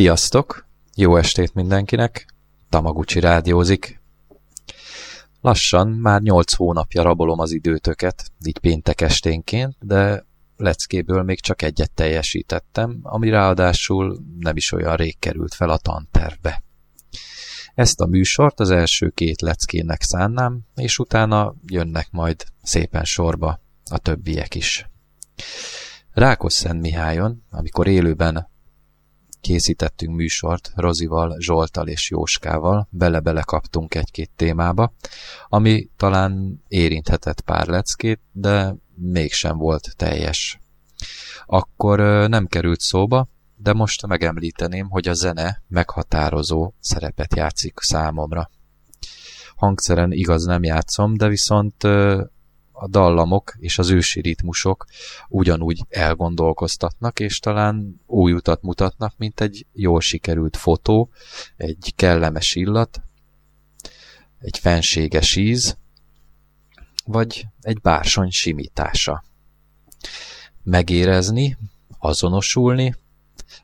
Sziasztok! Jó estét mindenkinek! Tamaguchi rádiózik. Lassan már 8 hónapja rabolom az időtöket, így péntek esténként, de leckéből még csak egyet teljesítettem, ami ráadásul nem is olyan rég került fel a tantervbe. Ezt a műsort az első két leckének szánnám, és utána jönnek majd szépen sorba a többiek is. Rákos Szent Mihályon, amikor élőben készítettünk műsort Rozival, Zsoltal és Jóskával, bele-bele kaptunk egy-két témába, ami talán érinthetett pár leckét, de mégsem volt teljes. Akkor nem került szóba, de most megemlíteném, hogy a zene meghatározó szerepet játszik számomra. Hangszeren igaz nem játszom, de viszont a dallamok és az ősi ritmusok ugyanúgy elgondolkoztatnak, és talán új utat mutatnak, mint egy jól sikerült fotó, egy kellemes illat, egy fenséges íz, vagy egy bársony simítása. Megérezni, azonosulni,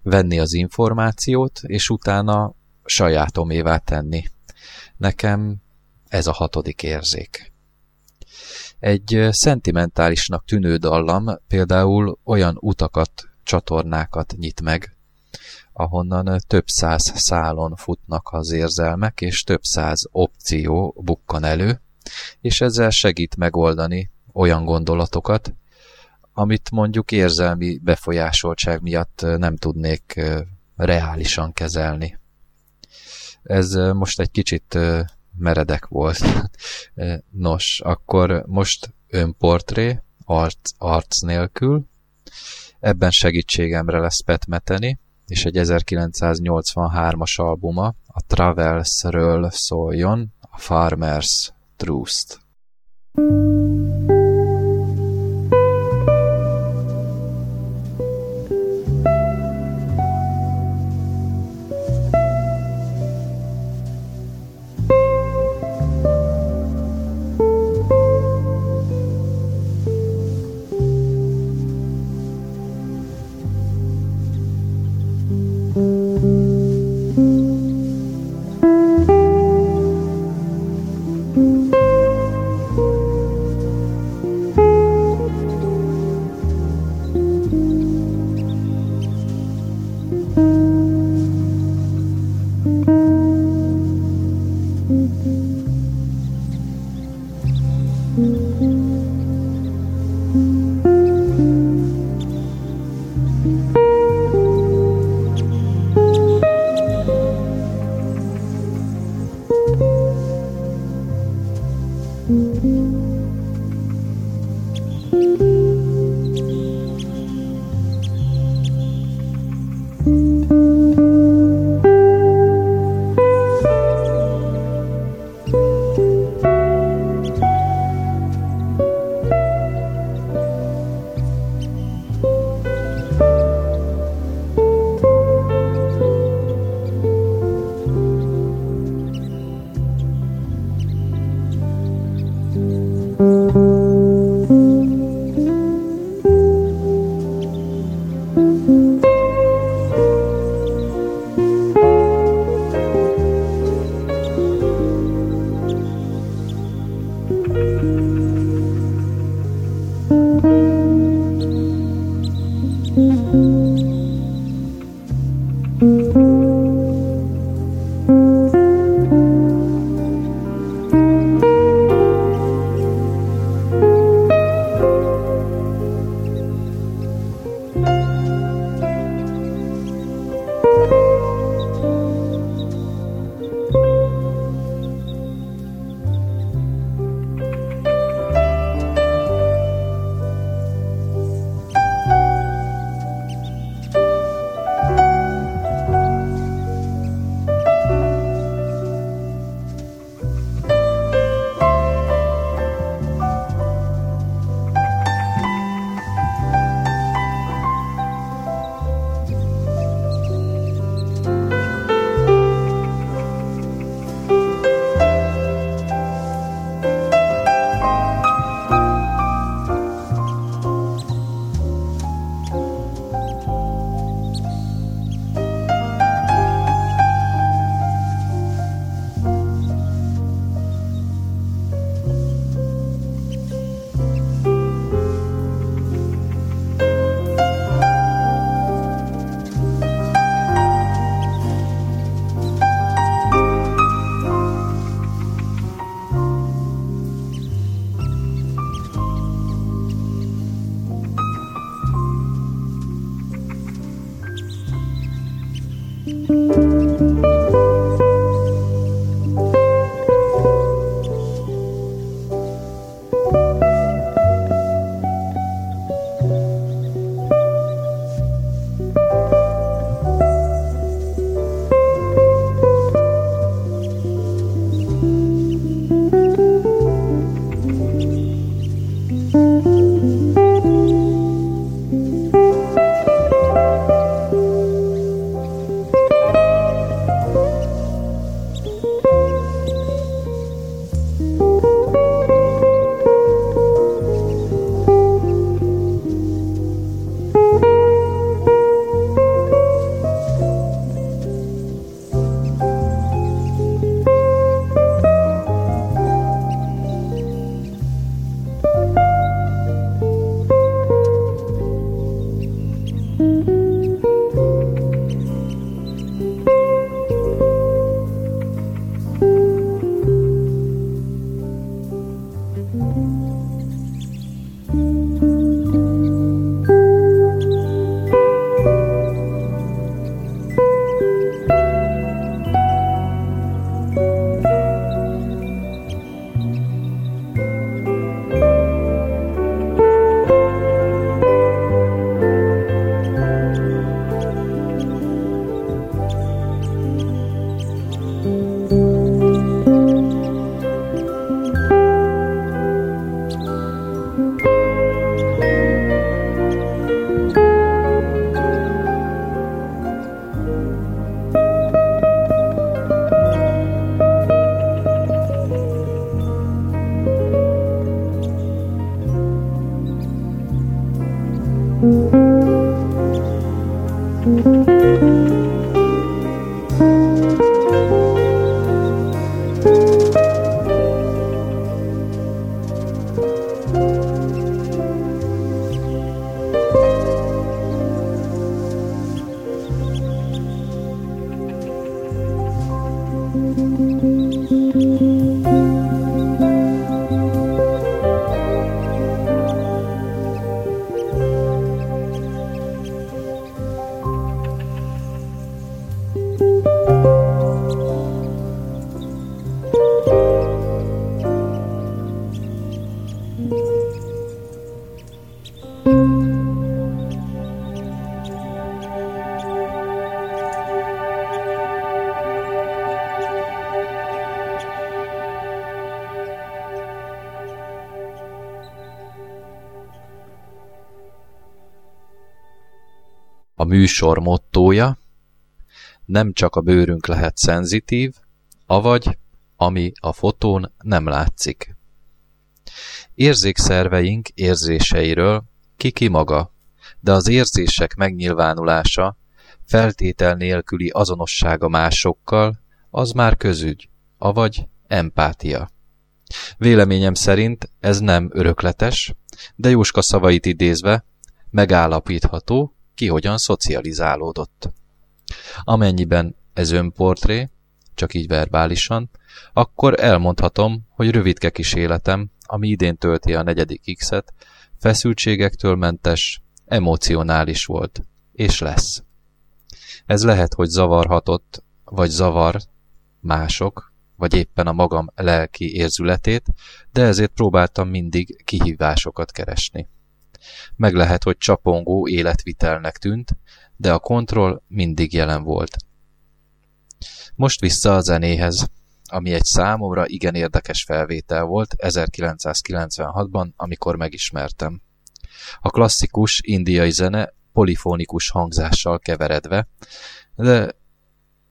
venni az információt, és utána sajátomévá tenni. Nekem ez a hatodik érzék. Egy szentimentálisnak tűnő dallam például olyan utakat, csatornákat nyit meg, ahonnan több száz szálon futnak az érzelmek, és több száz opció bukkan elő, és ezzel segít megoldani olyan gondolatokat, amit mondjuk érzelmi befolyásoltság miatt nem tudnék reálisan kezelni. Ez most egy kicsit meredek volt. Nos, akkor most önportré, arc, arc nélkül. Ebben segítségemre lesz Pet Meteni, és egy 1983-as albuma, a Travelsről szóljon, a Farmers Trust. thank you műsor mottója, nem csak a bőrünk lehet szenzitív, avagy ami a fotón nem látszik. Érzékszerveink érzéseiről ki-ki maga, de az érzések megnyilvánulása, feltétel nélküli azonossága másokkal, az már közügy, avagy empátia. Véleményem szerint ez nem örökletes, de Jóska szavait idézve megállapítható, ki hogyan szocializálódott. Amennyiben ez önportré, csak így verbálisan, akkor elmondhatom, hogy rövidke kis életem, ami idén tölti a negyedik X-et, feszültségektől mentes, emocionális volt, és lesz. Ez lehet, hogy zavarhatott, vagy zavar mások, vagy éppen a magam lelki érzületét, de ezért próbáltam mindig kihívásokat keresni. Meg lehet, hogy csapongó életvitelnek tűnt, de a kontroll mindig jelen volt. Most vissza a zenéhez, ami egy számomra igen érdekes felvétel volt 1996-ban, amikor megismertem. A klasszikus indiai zene polifónikus hangzással keveredve, de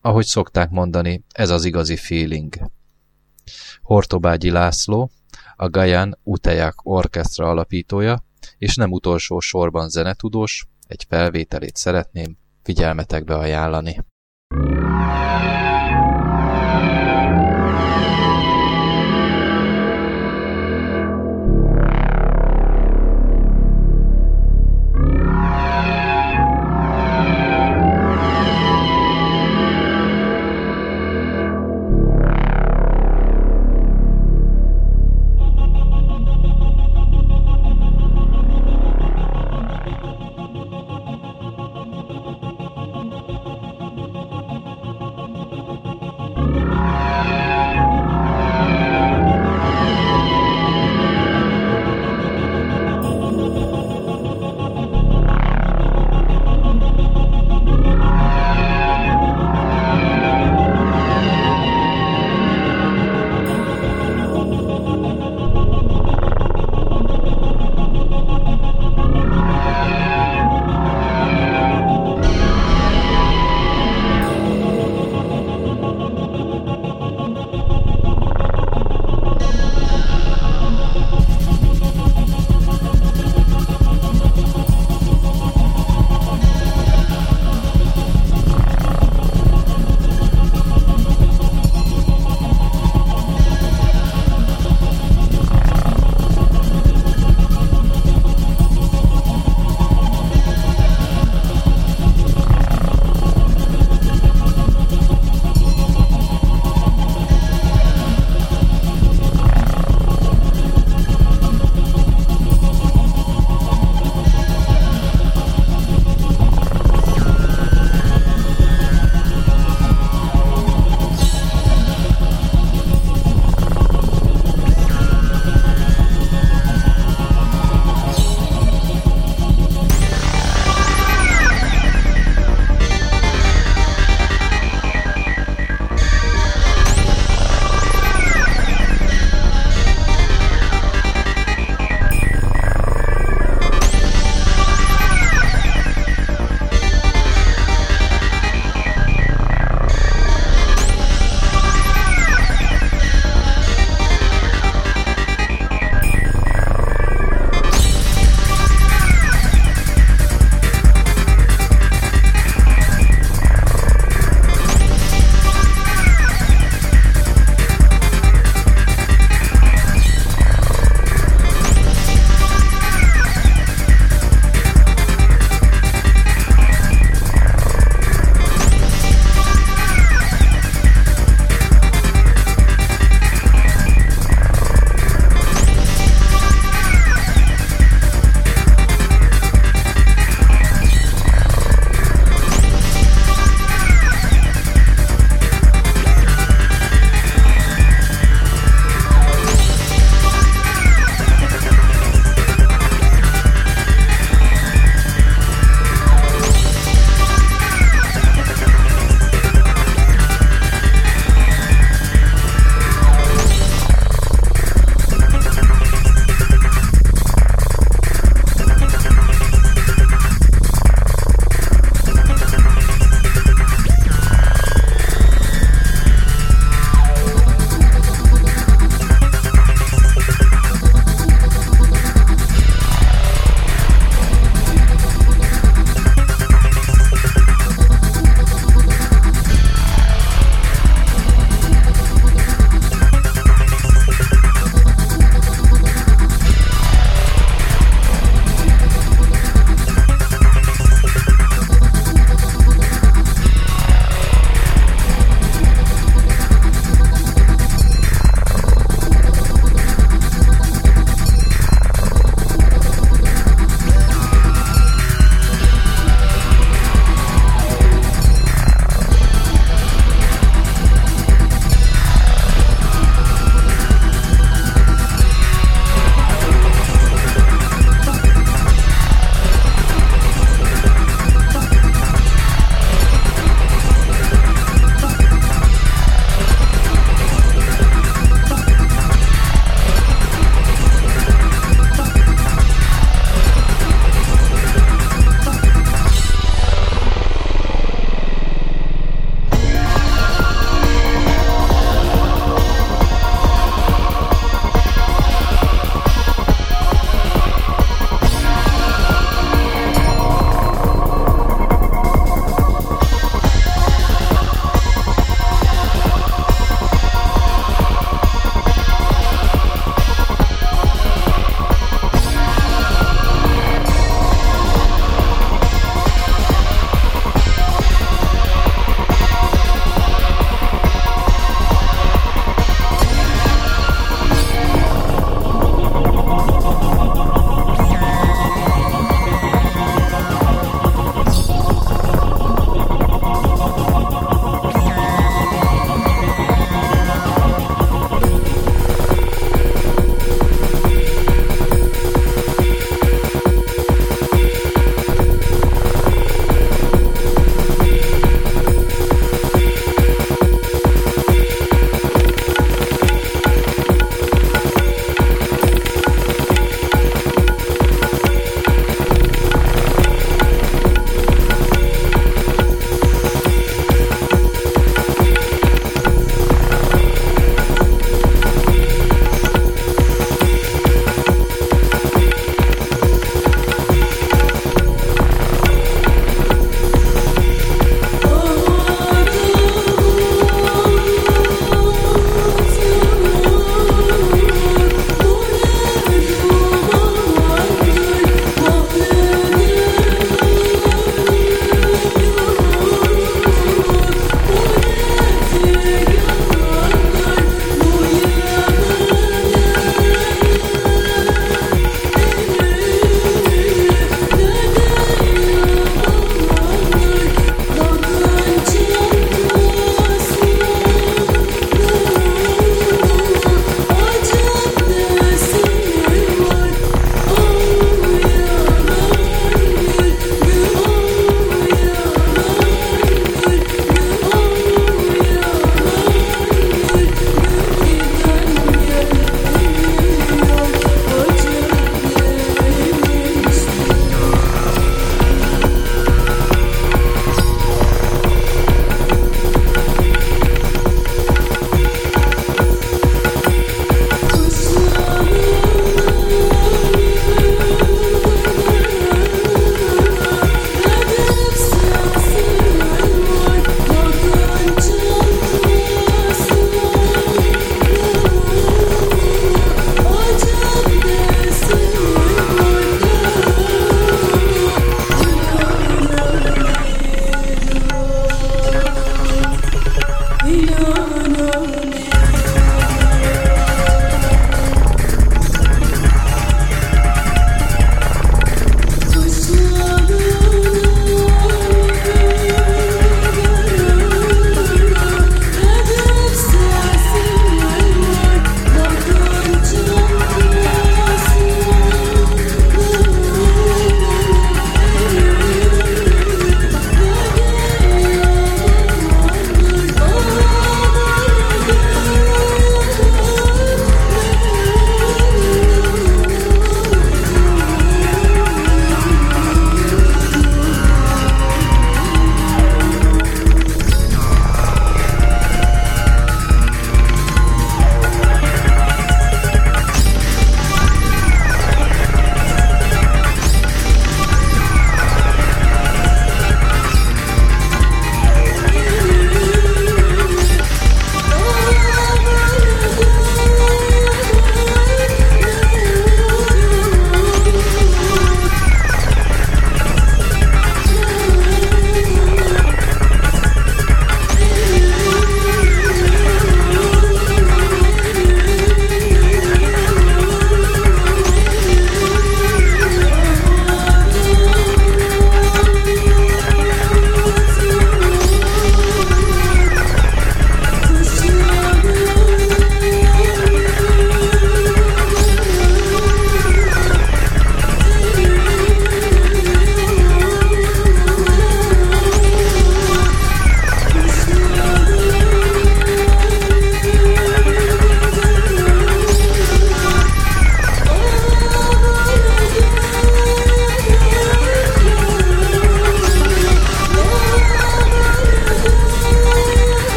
ahogy szokták mondani, ez az igazi feeling. Hortobágyi László, a Gajan Utejak Orkestra alapítója, és nem utolsó sorban zenetudós, egy felvételét szeretném figyelmetekbe ajánlani.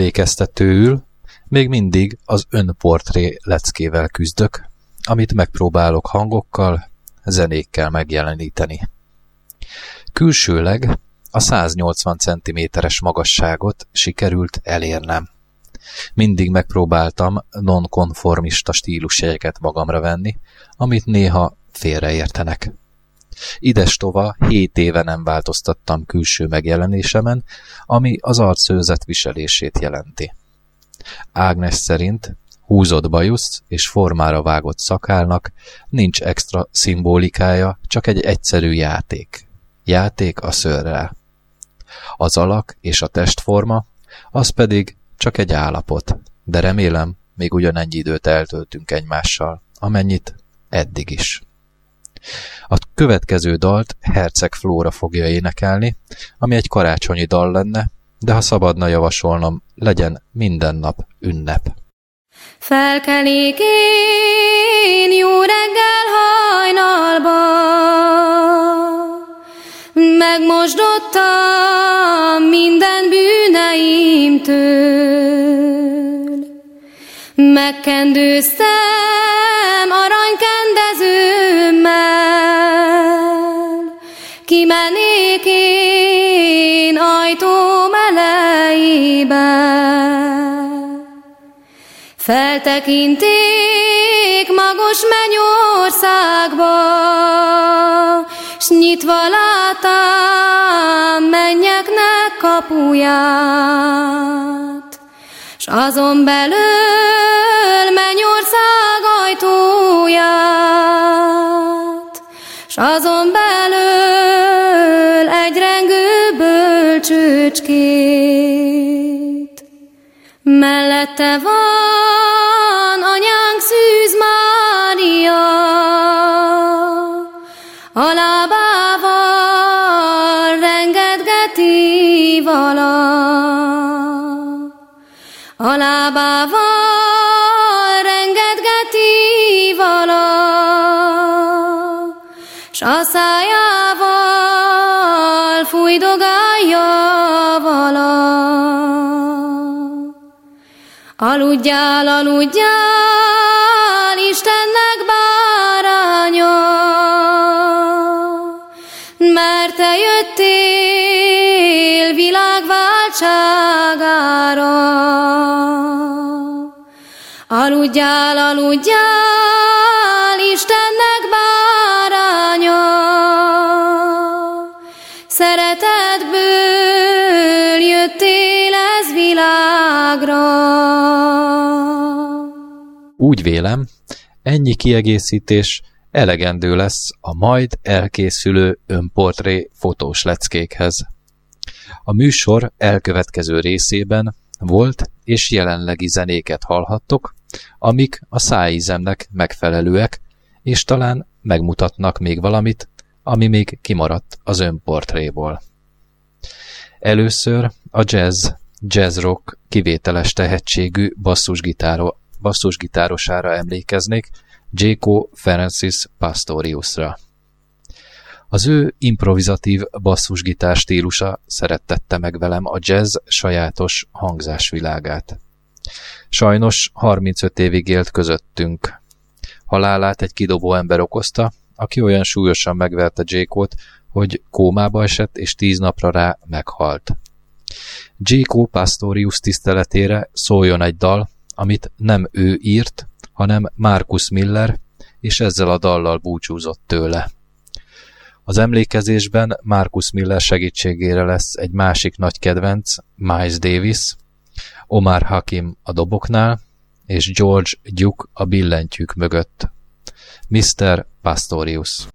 Emlékeztetőül még mindig az önportré leckével küzdök, amit megpróbálok hangokkal, zenékkel megjeleníteni. Külsőleg a 180 cm-es magasságot sikerült elérnem. Mindig megpróbáltam nonkonformista stílusjegyeket magamra venni, amit néha félreértenek. Idestova hét éve nem változtattam külső megjelenésemen, ami az arcőzet viselését jelenti. Ágnes szerint húzott bajusz és formára vágott szakálnak nincs extra szimbolikája, csak egy egyszerű játék. Játék a szőrrel. Az alak és a testforma, az pedig csak egy állapot, de remélem, még ugyanennyi időt eltöltünk egymással, amennyit eddig is. A következő dalt Herceg Flóra fogja énekelni, ami egy karácsonyi dal lenne, de ha szabadna javasolnom, legyen minden nap ünnep. Felkelik én jó reggel hajnalba, megmosdottam minden bűneimtől, megkendőztem aranykendezőmmel, kimenék én ajtóm elejébe. Feltekinték magos mennyországba, s nyitva látám mennyeknek kapuját, s azon belül mennyország ajtóját, s azon belül Mellette van anyánk Szűz Mária, a lábával rengetgeti vala. A lábával Aludjál, aludjál, Istennek báránya, mert te jöttél világváltságára. Aludjál, aludjál, Úgy vélem, ennyi kiegészítés elegendő lesz a majd elkészülő önportré fotós leckékhez. A műsor elkövetkező részében volt és jelenlegi zenéket hallhattok, amik a szájízemnek megfelelőek, és talán megmutatnak még valamit, ami még kimaradt az önportréból. Először a jazz, jazz rock kivételes tehetségű basszusgitáro, basszusgitárosára emlékeznék, Jaco Francis Pastoriusra. Az ő improvizatív basszusgitár stílusa szerettette meg velem a jazz sajátos hangzásvilágát. Sajnos 35 évig élt közöttünk. Halálát egy kidobó ember okozta, aki olyan súlyosan megverte Jaco-t, hogy kómába esett, és tíz napra rá meghalt. Jaco Pastorius tiszteletére szóljon egy dal, amit nem ő írt, hanem Marcus Miller, és ezzel a dallal búcsúzott tőle. Az emlékezésben Marcus Miller segítségére lesz egy másik nagy kedvenc, Miles Davis, Omar Hakim a doboknál, és George Duke a billentyűk mögött. Mr. Pastorius.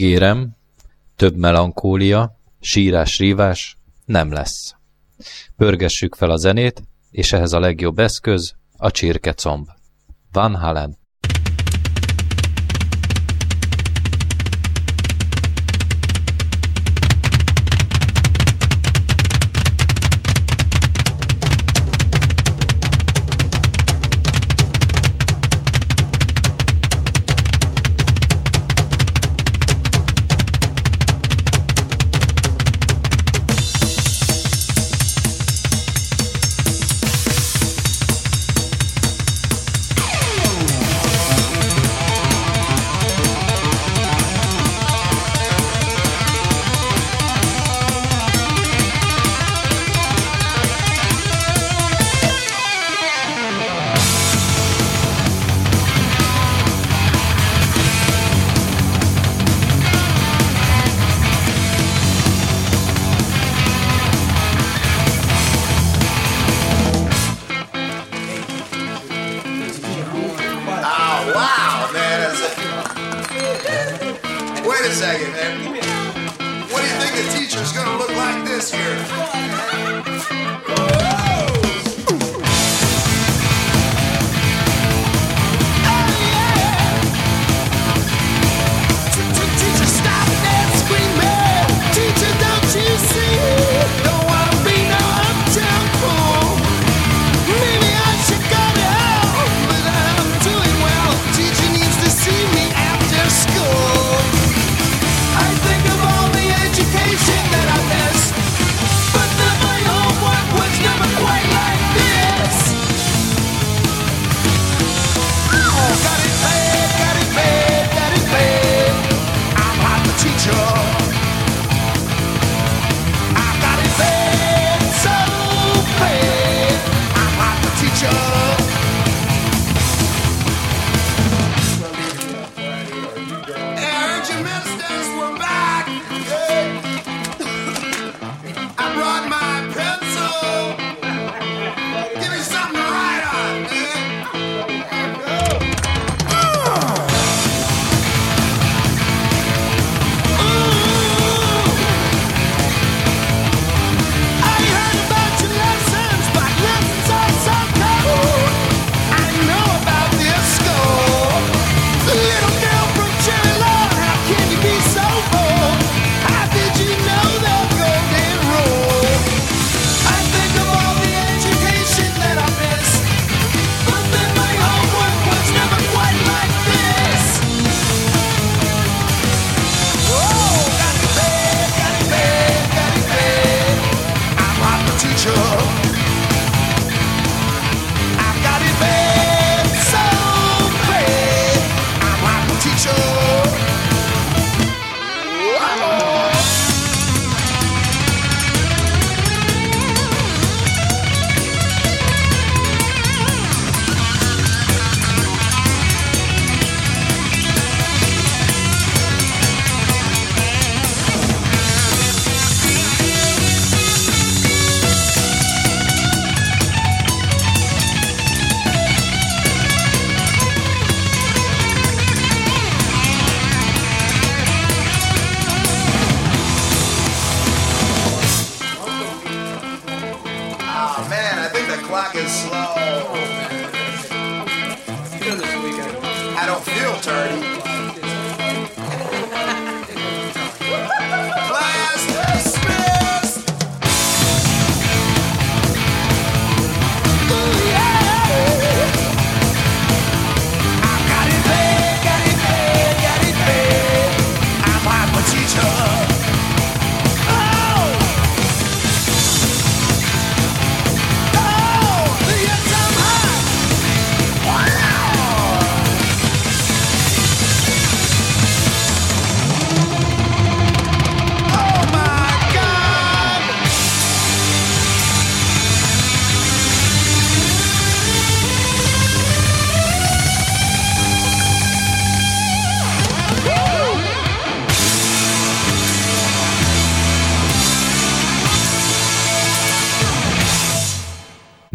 Ígérem, több melankólia, sírás, rívás nem lesz. Pörgessük fel a zenét, és ehhez a legjobb eszköz a csirkecomb. Van Halen.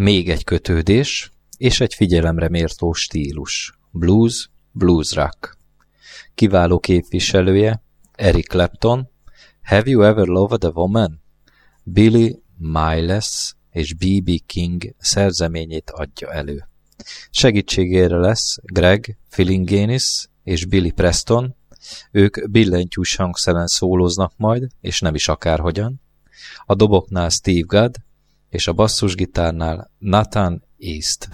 még egy kötődés, és egy figyelemre mértó stílus. Blues, blues rock. Kiváló képviselője Eric Clapton, Have You Ever Loved a Woman? Billy Miles és B.B. King szerzeményét adja elő. Segítségére lesz Greg Filingenis és Billy Preston, ők billentyűs hangszeren szóloznak majd, és nem is akárhogyan. A doboknál Steve Gadd, és a basszusgitárnál Nathan East.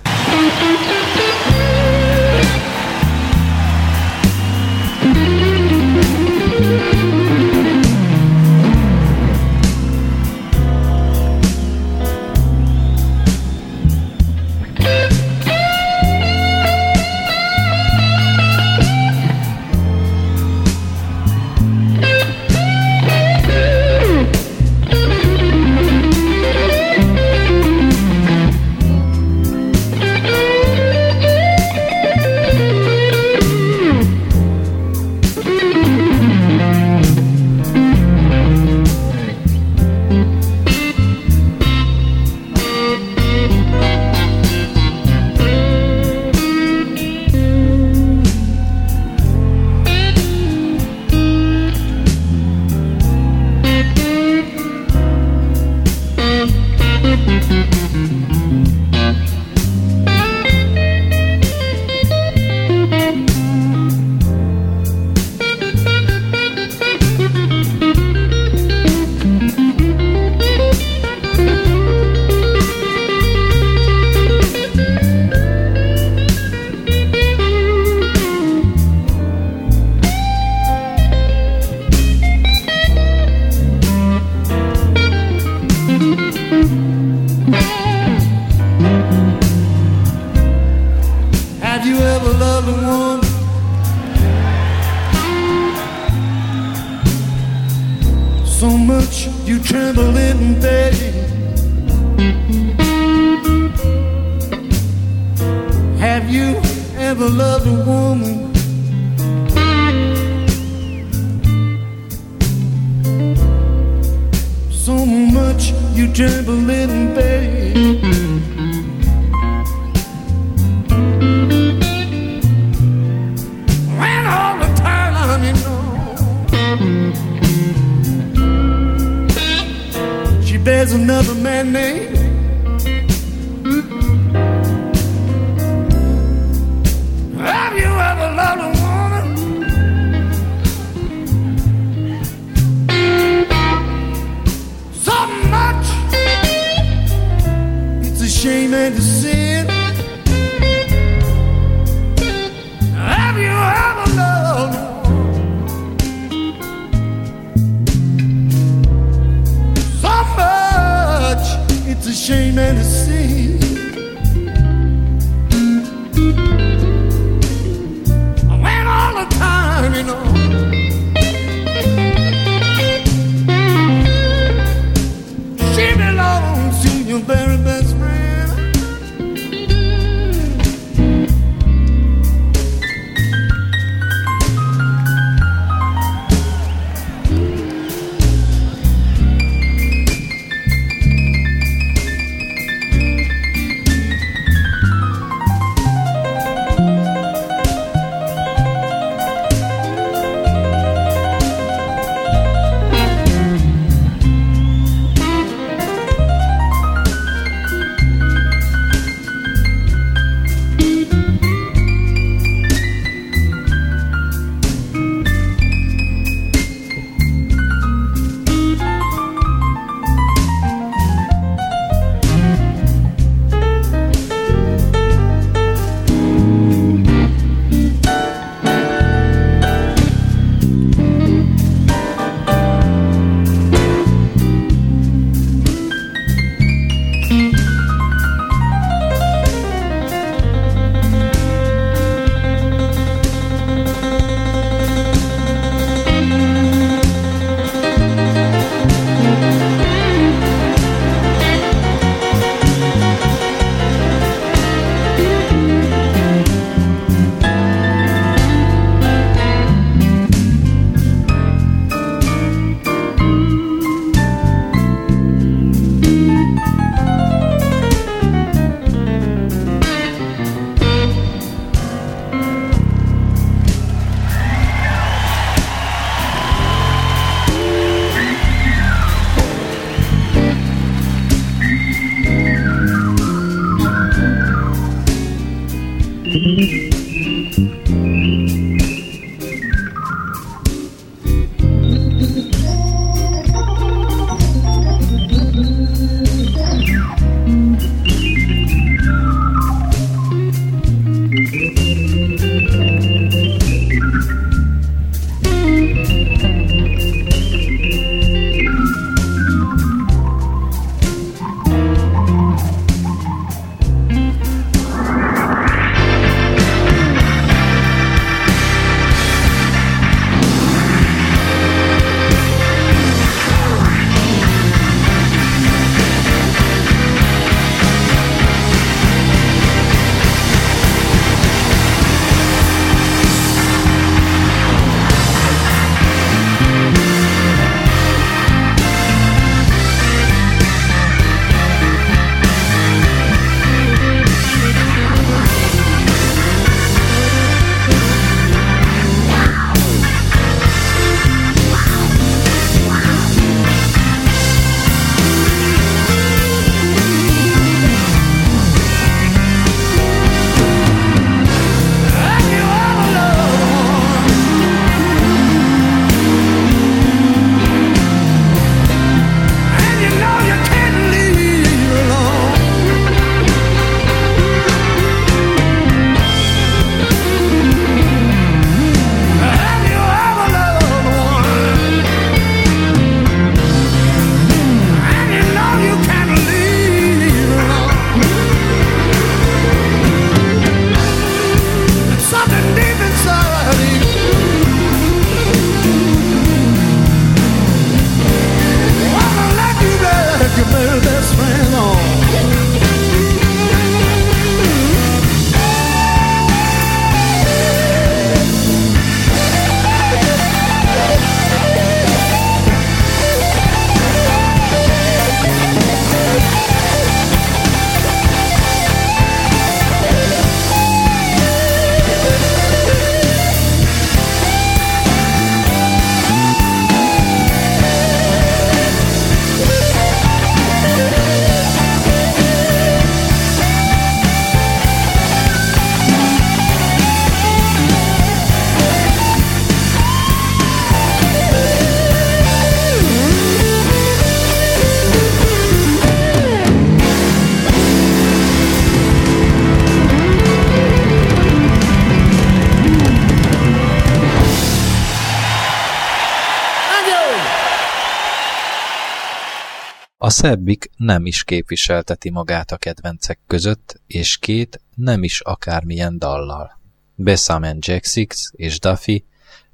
Szebbik nem is képviselteti magát a kedvencek között, és két nem is akármilyen dallal. Besamen Jack Six és Duffy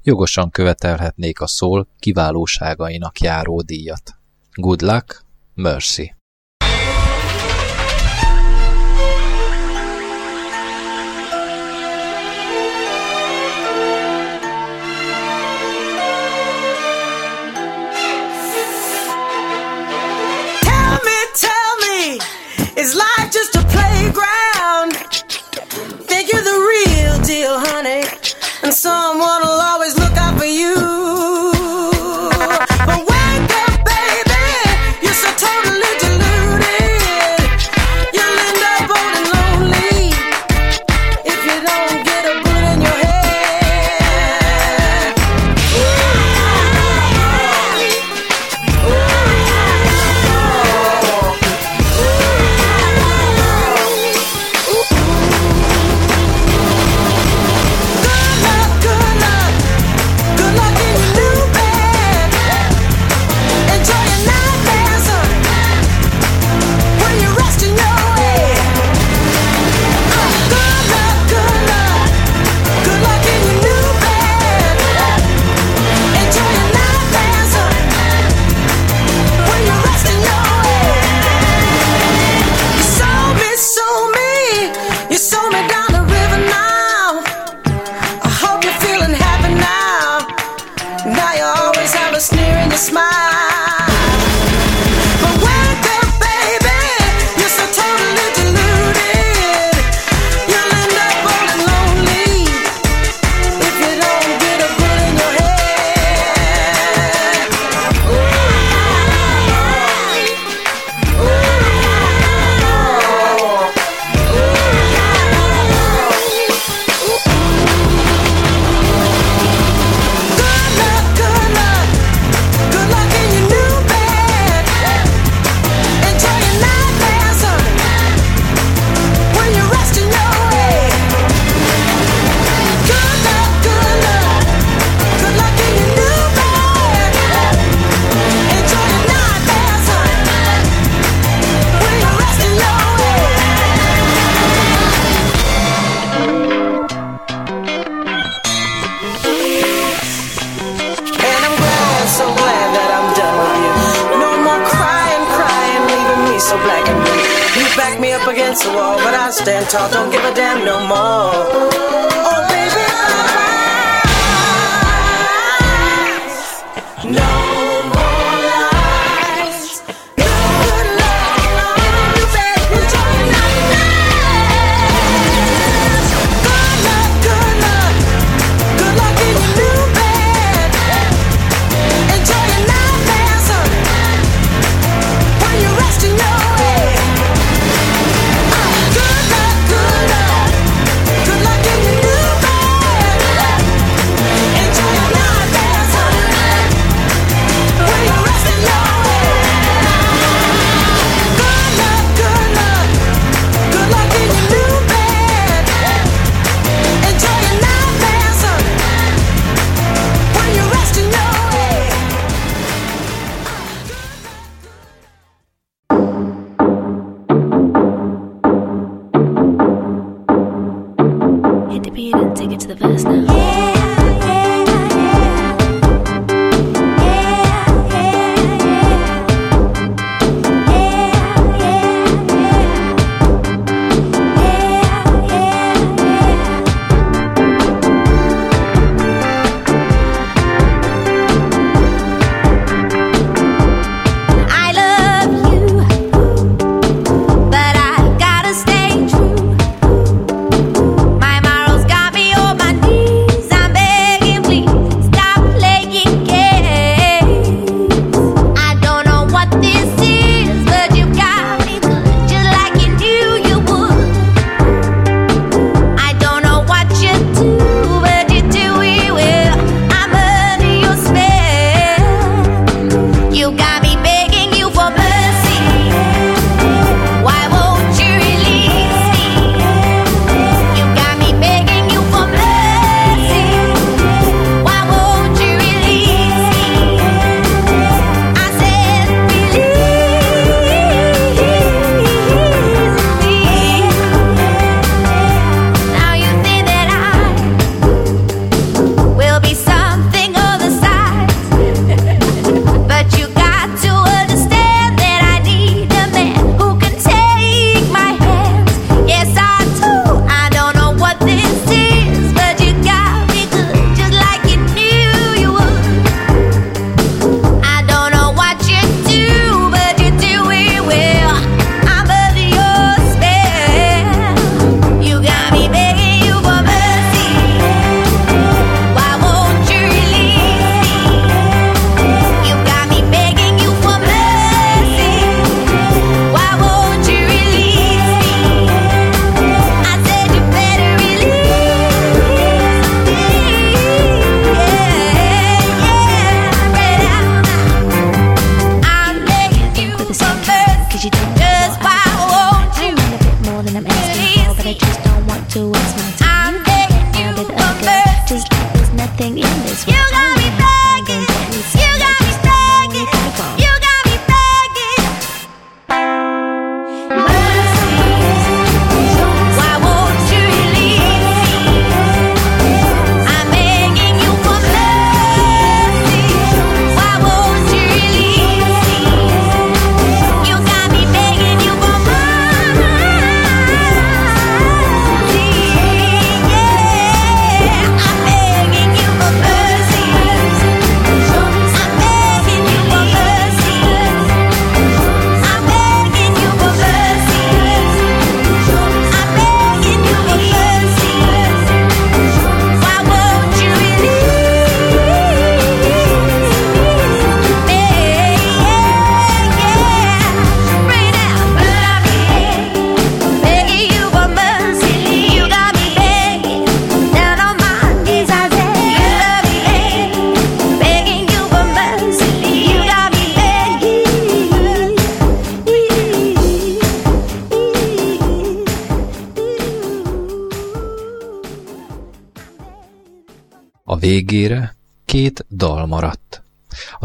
jogosan követelhetnék a szól kiválóságainak járó díjat. Good luck, mercy! deal, honey, and someone will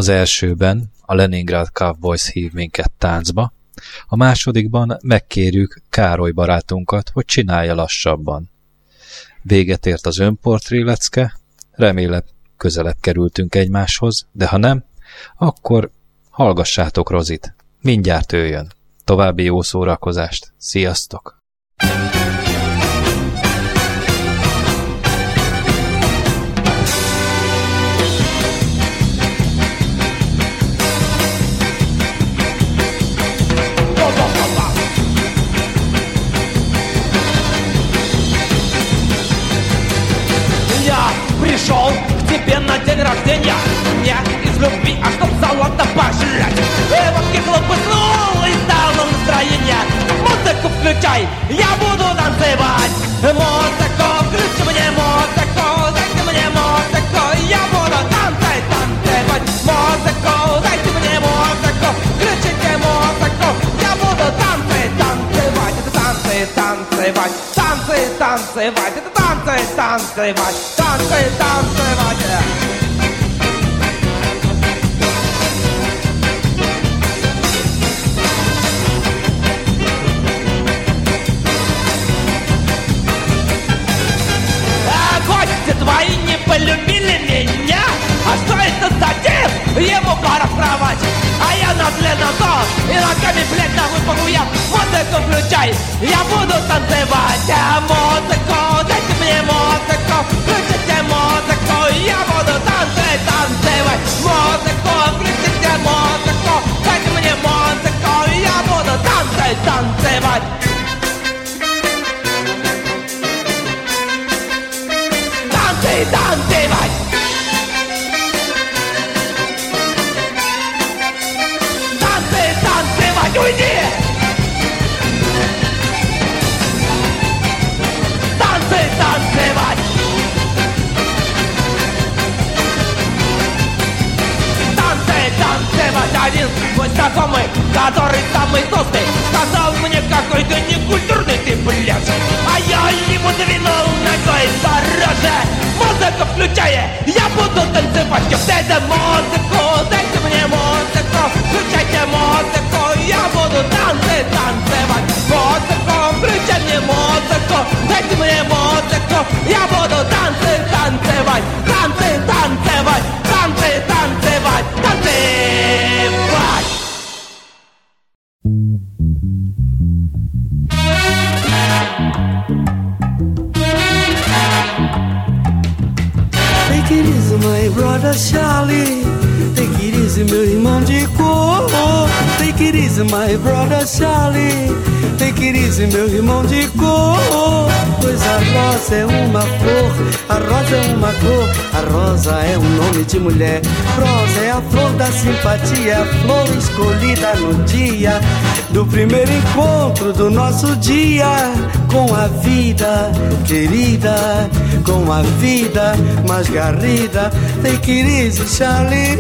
Az elsőben a Leningrad Cowboys hív minket táncba, a másodikban megkérjük Károly barátunkat, hogy csinálja lassabban. Véget ért az önportré lecke, remélem közelebb kerültünk egymáshoz, de ha nem, akkor hallgassátok Rozit. Mindjárt ő jön. További jó szórakozást. Sziasztok! любви, а чтоб золото пожрать Э, Водки хлопыснул и стало настроение Музыку включай, я буду танцевать Музыку, включи мне музыку Дайте мне музыку, я буду танцевать, танцевать Музыку, дайте мне музыку Включите музыку, я буду танцевать, танцевать Это танцы, танцевать Танцы, танцевать Это танцы, танцевать Танцы, танцевать А гости твои не полюбили меня А что это за тип? Ему пора в кровать А я на то И ногами, блядь, на выпаху я Музыку включай Я буду танцевать А музыку, дайте мне музыку Включите музыку Я буду танцевать, танцевать Музыку, танцевать! Дайте музыку, дайте мне музыку! Включайте музыку, я буду танцы танцевать! Музыку, включай мне музыку! Дайте мне музыку, я буду танцы танцевать! Танцы танцевать! Rosa é uma cor, a rosa é um nome de mulher. Rosa é a flor da simpatia, a flor escolhida no dia do primeiro encontro do nosso dia com a vida querida, com a vida mais garrida. Take it easy, Charlie.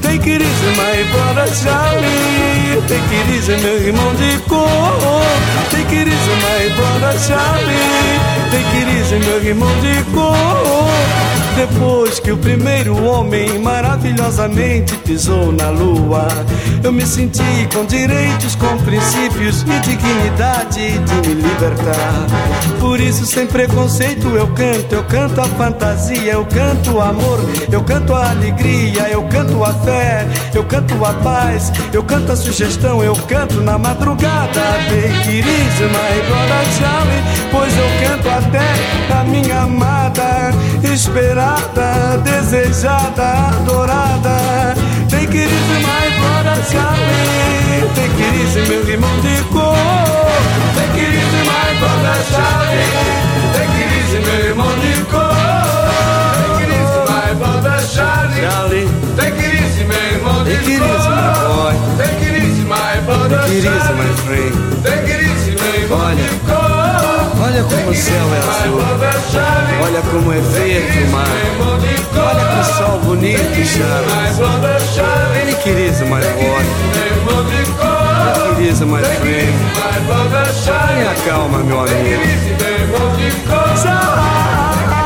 Take it easy, my brother Charlie. Take it meu irmão de cor. Take it easy, my Charlie. 생각이 멈짓고 Depois que o primeiro homem maravilhosamente pisou na lua, eu me senti com direitos, com princípios e dignidade de me libertar. Por isso, sem preconceito, eu canto, eu canto a fantasia, eu canto o amor, eu canto a alegria, eu canto a fé, eu canto a paz, eu canto a sugestão, eu canto na madrugada. Pois eu canto até a minha amada, esperada, desejada, adorada. Tem querido mais flora de além, tem querido meu irmão de cor. Tem querido mais flora de tem querido meu limão de cor. Tem querido mais flora de além, tem querido meu irmão de cor. Tem querido mais flora de além, tem querido meu irmão de cor. Olha como o céu é azul, olha como é verde o mar, olha que sol bonito chama. Ele queria mais forte, ele queria mais friend. Tenha acalma, meu amigo. Sarah!